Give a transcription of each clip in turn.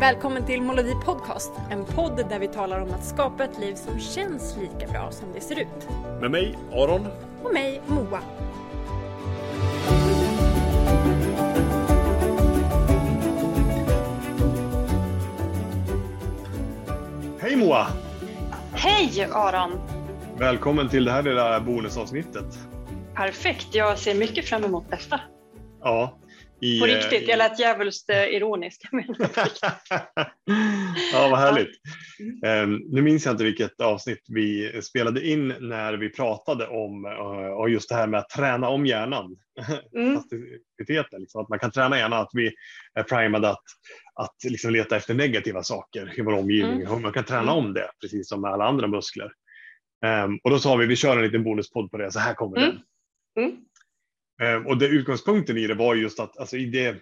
Välkommen till Molodi Podcast, en podd där vi talar om att skapa ett liv som känns lika bra som det ser ut. Med mig, Aron. Och mig, Moa. Hej Moa! Hej Aron! Välkommen till det här lilla bonusavsnittet. Perfekt, jag ser mycket fram emot detta. Ja. I, På riktigt, jag lät djävulskt eh, ironisk. ja, vad härligt. Um, nu minns jag inte vilket avsnitt vi spelade in när vi pratade om uh, just det här med att träna om hjärnan. Mm. liksom, att man kan träna hjärnan, att vi är primade att, att liksom leta efter negativa saker i vår omgivning. Mm. Man kan träna om det, precis som med alla andra muskler. Um, och då sa vi, vi kör en liten bonuspodd på det, så här kommer mm. den. Mm. Ehm, och det, utgångspunkten i det var just att alltså, i, det,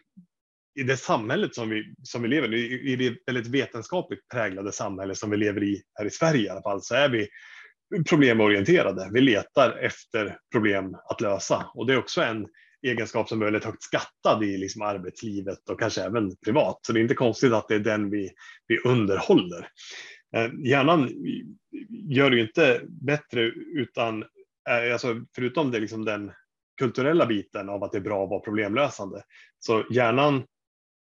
i det samhället som vi, som vi lever i, i det väldigt vetenskapligt präglade samhälle som vi lever i här i Sverige i alla fall, så är vi problemorienterade. Vi letar efter problem att lösa och det är också en egenskap som är väldigt högt skattad i liksom arbetslivet och kanske även privat. Så det är inte konstigt att det är den vi, vi underhåller. Eh, hjärnan gör det ju inte bättre utan, eh, alltså förutom det, liksom den kulturella biten av att det är bra att vara problemlösande, så hjärnan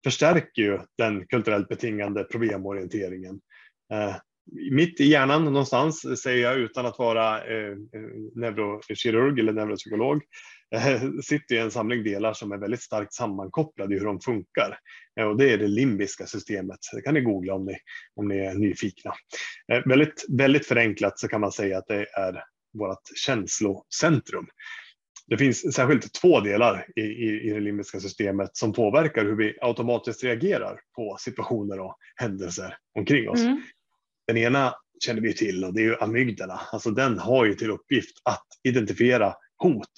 förstärker ju den kulturellt betingade problemorienteringen. Eh, mitt i hjärnan någonstans, säger jag utan att vara eh, neurokirurg eller neuropsykolog, eh, sitter en samling delar som är väldigt starkt sammankopplade i hur de funkar. Eh, och det är det limbiska systemet. Det kan ni googla om ni, om ni är nyfikna. Eh, väldigt, väldigt förenklat så kan man säga att det är vårt känslocentrum. Det finns särskilt två delar i, i, i det limbiska systemet som påverkar hur vi automatiskt reagerar på situationer och händelser omkring oss. Mm. Den ena känner vi till och det är ju amygdala. Alltså den har ju till uppgift att identifiera hot.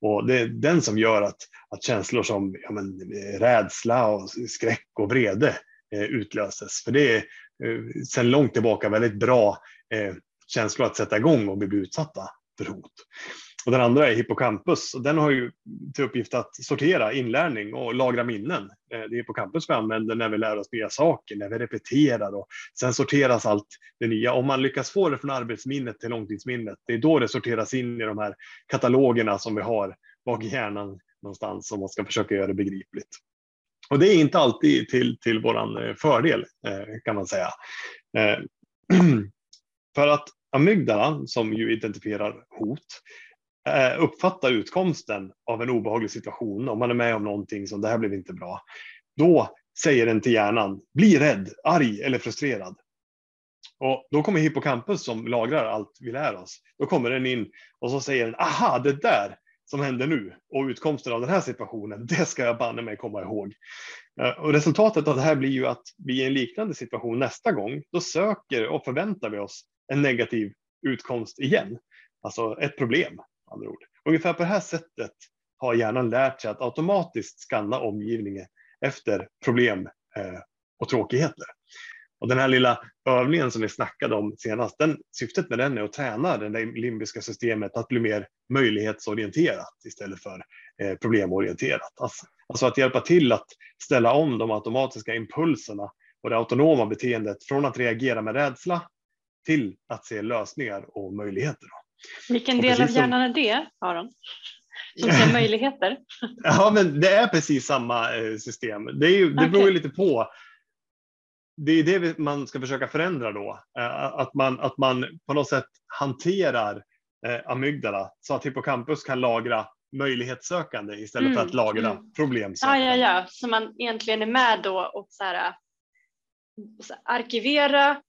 Och det är den som gör att, att känslor som ja, men, rädsla, och skräck och vrede eh, utlöses. För det är eh, sedan långt tillbaka väldigt bra eh, känslor att sätta igång och bli utsatta för hot. Och den andra är hippocampus och den har ju till uppgift att sortera inlärning och lagra minnen. Eh, det är hippocampus vi använder när vi lär oss nya saker, när vi repeterar och sen sorteras allt det nya. Om man lyckas få det från arbetsminnet till långtidsminnet, det är då det sorteras in i de här katalogerna som vi har bak i hjärnan någonstans om man ska försöka göra det begripligt. Och det är inte alltid till, till vår eh, fördel eh, kan man säga. För att amygdala, som ju identifierar hot, Eh, uppfatta utkomsten av en obehaglig situation, om man är med om någonting som det här blev inte bra, då säger den till hjärnan, bli rädd, arg eller frustrerad. Och då kommer hippocampus som lagrar allt vi lär oss. Då kommer den in och så säger den, aha, det där som händer nu och utkomsten av den här situationen, det ska jag banne mig komma ihåg. Eh, och resultatet av det här blir ju att vi i en liknande situation nästa gång, då söker och förväntar vi oss en negativ utkomst igen. Alltså ett problem andra ord. Ungefär på det här sättet har hjärnan lärt sig att automatiskt skanna omgivningen efter problem eh, och tråkigheter. Och den här lilla övningen som vi snackade om senast, den, syftet med den är att träna det limbiska systemet att bli mer möjlighetsorienterat istället för eh, problemorienterat. Alltså, alltså, att hjälpa till att ställa om de automatiska impulserna och det autonoma beteendet från att reagera med rädsla till att se lösningar och möjligheter. Vilken del av hjärnan är det, Aron? Som ser möjligheter? ja, men det är precis samma eh, system. Det, är ju, det okay. beror ju lite på. Det är det man ska försöka förändra då. Eh, att man, att man på något sätt hanterar eh, amygdala så att hippocampus kan lagra möjlighetssökande istället mm, för att lagra mm. problemsökande. Ja, ja, ja, så man egentligen är med då och så här, så här, arkivera,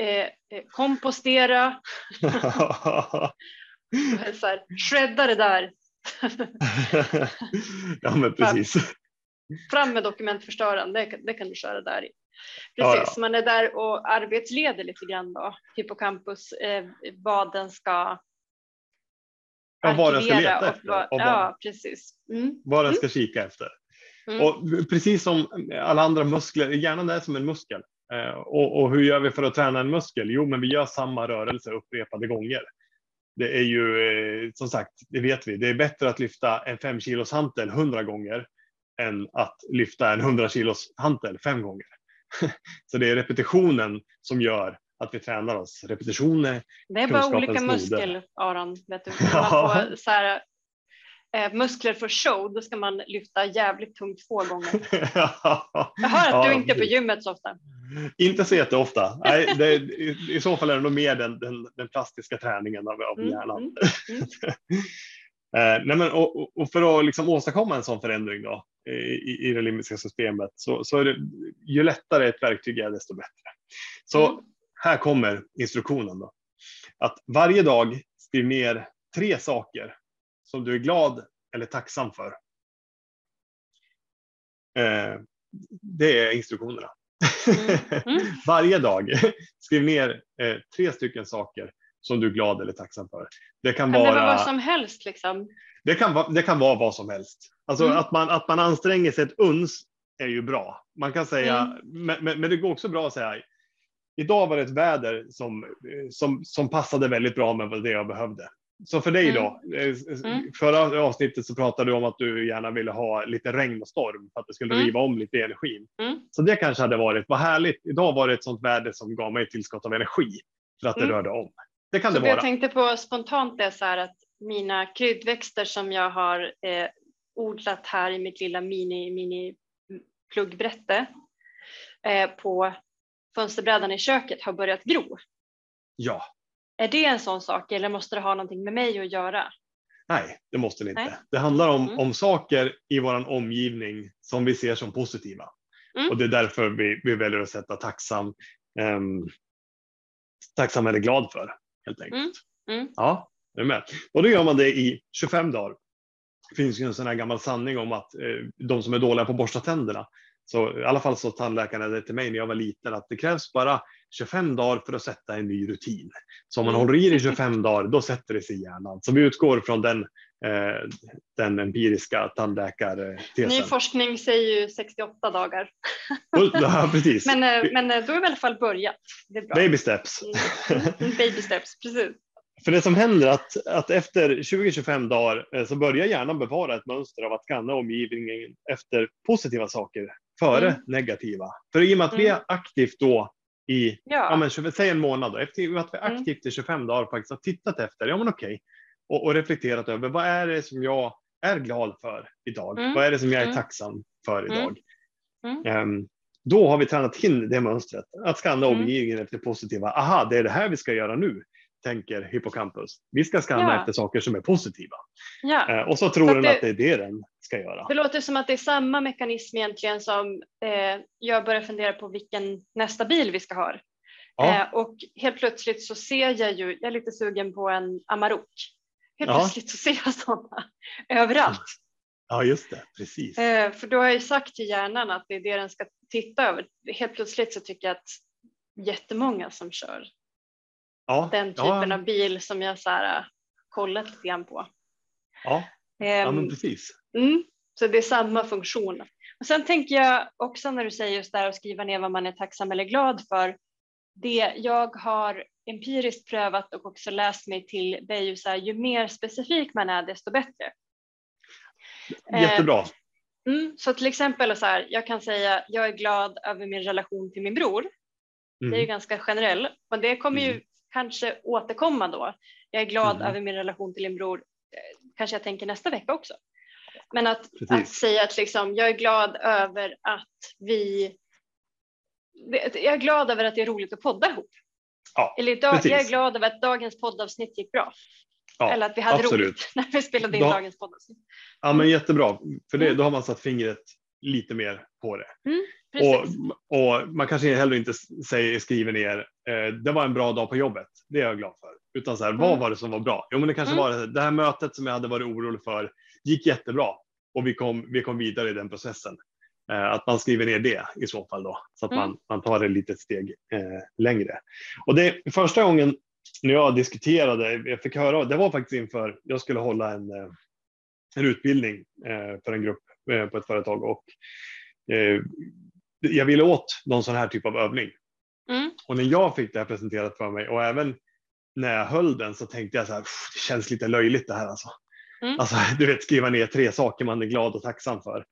Eh, eh, kompostera, så här, shredda det där. ja men precis. Fram med dokumentförstöraren, det, det kan du köra där i. Precis, ja, man är där och arbetsleder lite grann då, hippocampus, eh, vad den ska Ja, vad den ska leta efter. Vad, ja, precis. Mm. Vad den ska mm. kika efter. Mm. Och precis som alla andra muskler, hjärnan är som en muskel. Eh, och, och, hur gör vi för att träna en muskel? Jo, men vi gör samma rörelse upprepade gånger. Det är ju eh, som sagt, det vet vi. Det är bättre att lyfta en 5 kilos hantel 100 gånger än att lyfta en 100 kilos hantel fem gånger. Så det är repetitionen som gör att vi tränar oss. Repetitioner. Det är bara olika muskler Aron. Vet du. Man får så här, eh, muskler för show, då ska man lyfta jävligt tungt två gånger. Jag hör att du inte är på gymmet så ofta. Inte så jätteofta. Nej, det, i, I så fall är det nog mer den, den, den plastiska träningen av, av mm, hjärnan. Mm, mm. eh, nej men, och, och, för att liksom åstadkomma en sån förändring då, i, i det limbiska systemet så, så är det, ju lättare ett verktyg är desto bättre. Så mm. här kommer instruktionen. Då. Att varje dag skriv ner tre saker som du är glad eller tacksam för. Eh, det är instruktionerna. Mm. Mm. Varje dag skriv ner eh, tre stycken saker som du är glad eller tacksam för. Det kan, kan vara, det vara vad som helst. Liksom? Det, kan vara, det kan vara vad som helst. Alltså mm. att, man, att man anstränger sig ett uns är ju bra. Man kan säga, mm. men, men, men, det går också bra att säga, idag var det ett väder som, som, som passade väldigt bra med det jag behövde. Så för dig mm. då, eh, mm. förra avsnittet så pratade du om att du gärna ville ha lite regn och storm för att det skulle mm. riva om lite energin. Mm. Så det kanske hade varit, vad härligt, idag var det ett sånt väder som gav mig tillskott av energi för att det mm. rörde om. Det kan så det vara. Jag tänkte på spontant är så här att mina kryddväxter som jag har eh, odlat här i mitt lilla mini, mini pluggbrätte eh, på fönsterbrädan i köket har börjat gro. Ja, är det en sån sak eller måste det ha någonting med mig att göra? Nej, det måste det inte. Nej. Det handlar om, mm. om saker i vår omgivning som vi ser som positiva. Mm. Och det är därför vi, vi väljer att sätta tacksam, um, tacksam eller glad för helt enkelt. Mm. mm. Ja, är med? Och då gör man det i 25 dagar. Det finns ju en sån här gammal sanning om att eh, de som är dåliga på att borsta tänderna, så i alla fall så tandläkaren det till mig när jag var liten att det krävs bara 25 dagar för att sätta en ny rutin. Så om man mm. håller i det i 25 dagar, då sätter det sig i hjärnan. Så vi utgår från den, eh, den empiriska tandläkartesen. Ny forskning säger ju 68 dagar. Ja, precis. men, eh, men eh, då är vi i alla fall börjat. Baby steps. Mm. mm. Baby steps, precis. För det som händer är att, att efter 20-25 dagar eh, så börjar hjärnan bevara ett mönster av att skanna omgivningen efter positiva saker före mm. negativa. För i och med att mm. vi är aktivt då i, ja. ja men, säg en månad, då, efter att vi mm. aktivt i 25 dagar faktiskt har tittat efter, ja men okej, och, och reflekterat över vad är det som jag är glad för idag? Mm. Vad är det som jag är mm. tacksam för idag? Um, då har vi tränat in det mönstret, att skanna omgivningen efter positiva. Aha, det är det här vi ska göra nu tänker hippocampus. Vi ska skanna ja. efter saker som är positiva. Ja. Eh, och så tror så den det, att det är det den ska göra. Det låter som att det är samma mekanism egentligen som eh, jag börjar fundera på vilken nästa bil vi ska ha. Ja. Eh, och helt plötsligt så ser jag ju, jag är lite sugen på en Amarok. Helt ja. plötsligt så ser jag sådana överallt. Ja, just det, precis. Eh, för då har jag sagt till hjärnan att det är det den ska titta över. Helt plötsligt så tycker jag att jättemånga som kör ja, den typen ja. av bil som jag så här, äh, kollat lite grann på. Ja, ja men precis. Mm, så det är samma funktion. Och sen tänker jag också när du säger just där att skriva ner vad man är tacksam eller glad för. Det jag har empiriskt prövat och också läst mig till det är ju så här, ju mer specifik man är desto bättre. Jättebra. Eh, mm, så till exempel så här, jag kan säga jag är glad över min relation till min bror. Mm. Det är ju mm. ganska generell, men det kommer ju mm kanske återkomma då. Jag är glad mm. över min relation till en bror, eh, kanske jag tänker nästa vecka också. Men att, att säga att liksom, jag är glad över att vi jag är glad över att det är roligt att podda ihop. Ja, Eller idag, jag är glad över att dagens poddavsnitt gick bra. Ja, Eller att vi hade absolut. roligt när vi spelade in då, dagens poddavsnitt. Ja men jättebra, för det, mm. då har man satt fingret lite mer på det. Mm. Och, och, man kanske heller inte säger, skriver ner, eh, det var en bra dag på jobbet, det är jag glad för. Utan så här, mm. vad var det som var bra? Jo, men det kanske mm. var det här mötet som jag hade varit orolig för, gick jättebra och vi kom, vi kom vidare i den processen. Eh, att man skriver ner det i så fall då, så att mm. man, man tar det lite steg eh, längre. Och det första gången när jag diskuterade, jag fick höra, det var faktiskt inför, jag skulle hålla en, eh, en utbildning eh, för en grupp eh, på ett företag och jag ville åt någon sån här typ av övning. Mm. Och när jag fick det här presenterat för mig och även när jag höll den så tänkte jag så här, det känns lite löjligt det här alltså. Mm. Alltså du vet skriva ner tre saker man är glad och tacksam för.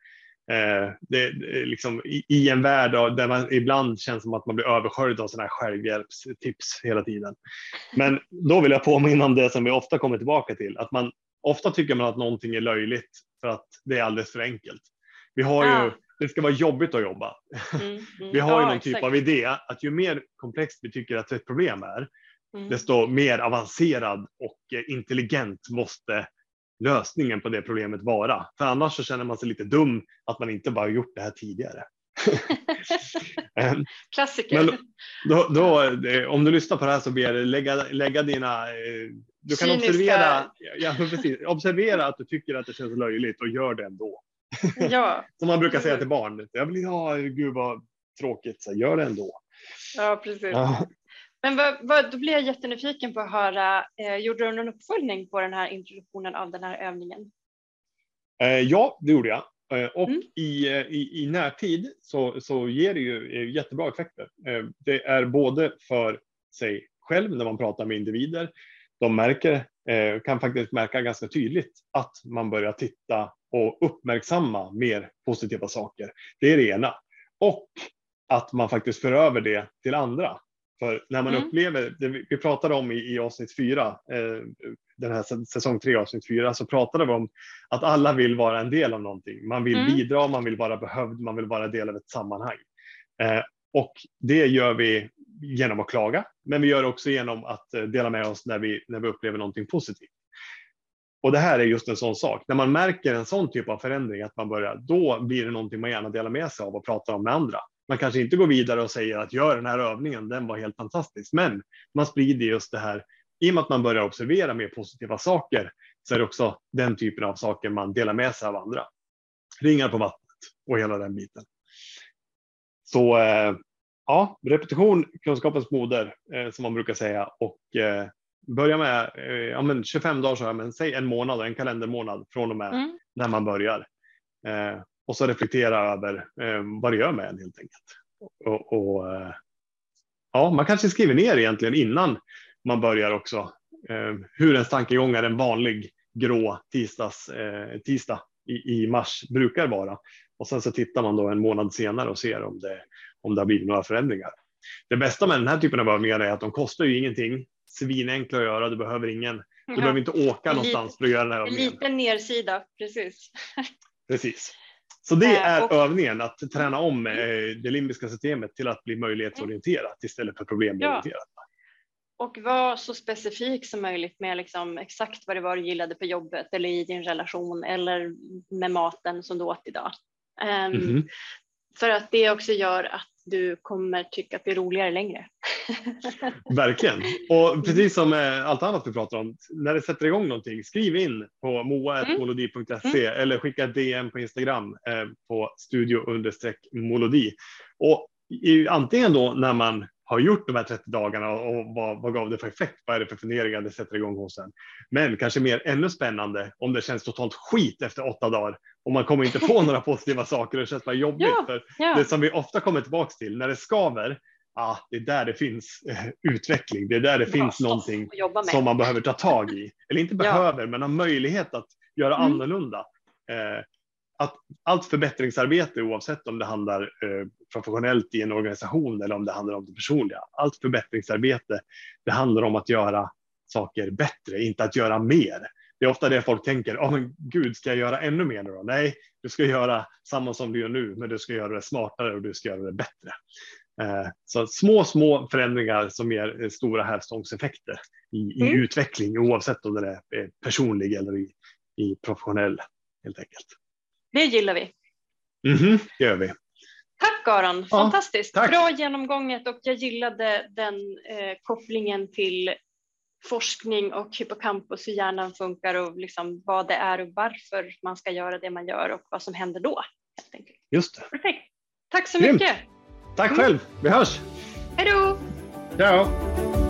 Eh, det, liksom, i, i, en värld där man ibland känns som att man blir översköljd av sådana här självhjälpstips hela tiden. Men då vill jag påminna om det som vi ofta kommer tillbaka till, att man ofta tycker man att någonting är löjligt för att det är alldeles för enkelt. Vi har ju, ja. Det ska vara jobbigt att jobba. Mm, mm. vi har ja, ju någon exakt. typ av idé att ju mer komplext vi tycker att ett problem är, mm. desto mer avancerad och intelligent måste lösningen på det problemet vara? För annars så känner man sig lite dum att man inte bara gjort det här tidigare. Ehm, Klassiker. Men då, då, eh, om du lyssnar på det här så ber jag dig lägga, lägga dina... Eh, du kan observera, ja, precis, observera att du tycker att det känns löjligt och gör det ändå. Ja. Som man brukar säga till barn. Jag vill, ja, gud vad tråkigt, så gör det ändå. Ja, precis. Ja. Men vad, vad, då blir jag jättenyfiken på att höra, eh, gjorde du någon uppföljning på den här introduktionen av den här övningen? Eh, ja, det gjorde jag. Eh, och mm. i, eh, i, i närtid så, så ger det ju eh, jättebra effekter. Eh, det är både för sig själv när man pratar med individer. De märker, kan faktiskt märka ganska tydligt att man börjar titta och uppmärksamma mer positiva saker. Det är det ena. Och att man faktiskt för över det till andra. För när man mm. upplever, vi pratade om i, i avsnitt fyra, eh, den här säsong tre avsnitt fyra, så pratade vi om att alla vill vara en del av någonting. Man vill mm. bidra, man vill vara behövd, man vill vara del av ett sammanhang. Eh, och det gör vi genom att klaga, men vi gör det också genom att eh, dela med oss när vi, när vi upplever någonting positivt. Och det här är just en sån sak. När man märker en sån typ av förändring, att man börjar, då blir det någonting man gärna delar med sig av och pratar om med andra. Man kanske inte går vidare och säger att gör den här övningen, den var helt fantastisk, men man sprider just det här. I och med att man börjar observera mer positiva saker så är det också den typen av saker man delar med sig av andra. Ringar på vattnet och hela den biten. Så eh, ja, repetition, kunskapens moder eh, som man brukar säga och eh, börja med ja, men 25 dagar, så här, men säg en månad, en kalendermånad från och med mm. när man börjar och så reflektera över eh, vad det gör med en helt enkelt. Och, och eh, ja, man kanske skriver ner egentligen innan man börjar också eh, hur ens tankegångar en vanlig grå tisdags, eh, tisdag i, i mars brukar vara. Och sen så tittar man då en månad senare och ser om det, om det har blivit några förändringar. Det bästa med den här typen av övningar är att de kostar ju ingenting, svinenkla att göra, du behöver ingen, du ja. behöver inte åka någonstans för att göra den här övningen. En liten nedsida, precis. Precis. Så det eh, är och, övningen, att träna om eh, det limbiska systemet till att bli möjlighetsorienterat istället för problemorienterat. Ja. Och var så specifik som möjligt med liksom exakt vad det var du gillade på jobbet eller i din relation eller med maten som du åt idag. Um, mm -hmm. För att det också gör att du kommer tycka att det är roligare längre. Verkligen. Och precis som allt annat vi pratar om, när det sätter igång någonting, skriv in på moa.molodi.se mm. eller skicka ett DM på Instagram eh, på studio-molodi. Och i, antingen då när man har gjort de här 30 dagarna och vad, vad gav det för effekt? Vad är det för funderingar det sätter igång hos en? Men kanske mer ännu spännande om det känns totalt skit efter åtta dagar och man kommer inte få några positiva saker och det känns bara jobbigt. Ja, för ja. Det som vi ofta kommer tillbaks till när det skaver, ah, det är där det finns eh, utveckling. Det är där det Bra, finns någonting som man behöver ta tag i. Eller inte behöver, men har möjlighet att göra mm. annorlunda. Eh, att allt förbättringsarbete, oavsett om det handlar eh, professionellt i en organisation eller om det handlar om det personliga, allt förbättringsarbete, det handlar om att göra saker bättre, inte att göra mer. Det är ofta det folk tänker, oh, men gud, ska jag göra ännu mer nu då? Nej, du ska göra samma som du gör nu, men du ska göra det smartare och du ska göra det bättre. Eh, så små, små förändringar som ger eh, stora hävstångseffekter i, i mm. utveckling, oavsett om den är personlig eller i, i professionell, helt enkelt. Det gillar vi. Mm -hmm, det gör vi. Tack Aron, fantastiskt. tack. Bra genomgånget och jag gillade den eh, kopplingen till forskning och hippocampus, hur hjärnan funkar och liksom vad det är och varför man ska göra det man gör och vad som händer då. Helt enkelt. Just det. Perfekt. Tack så Grymt. mycket. Tack själv. Vi hörs. Hej då. Ciao.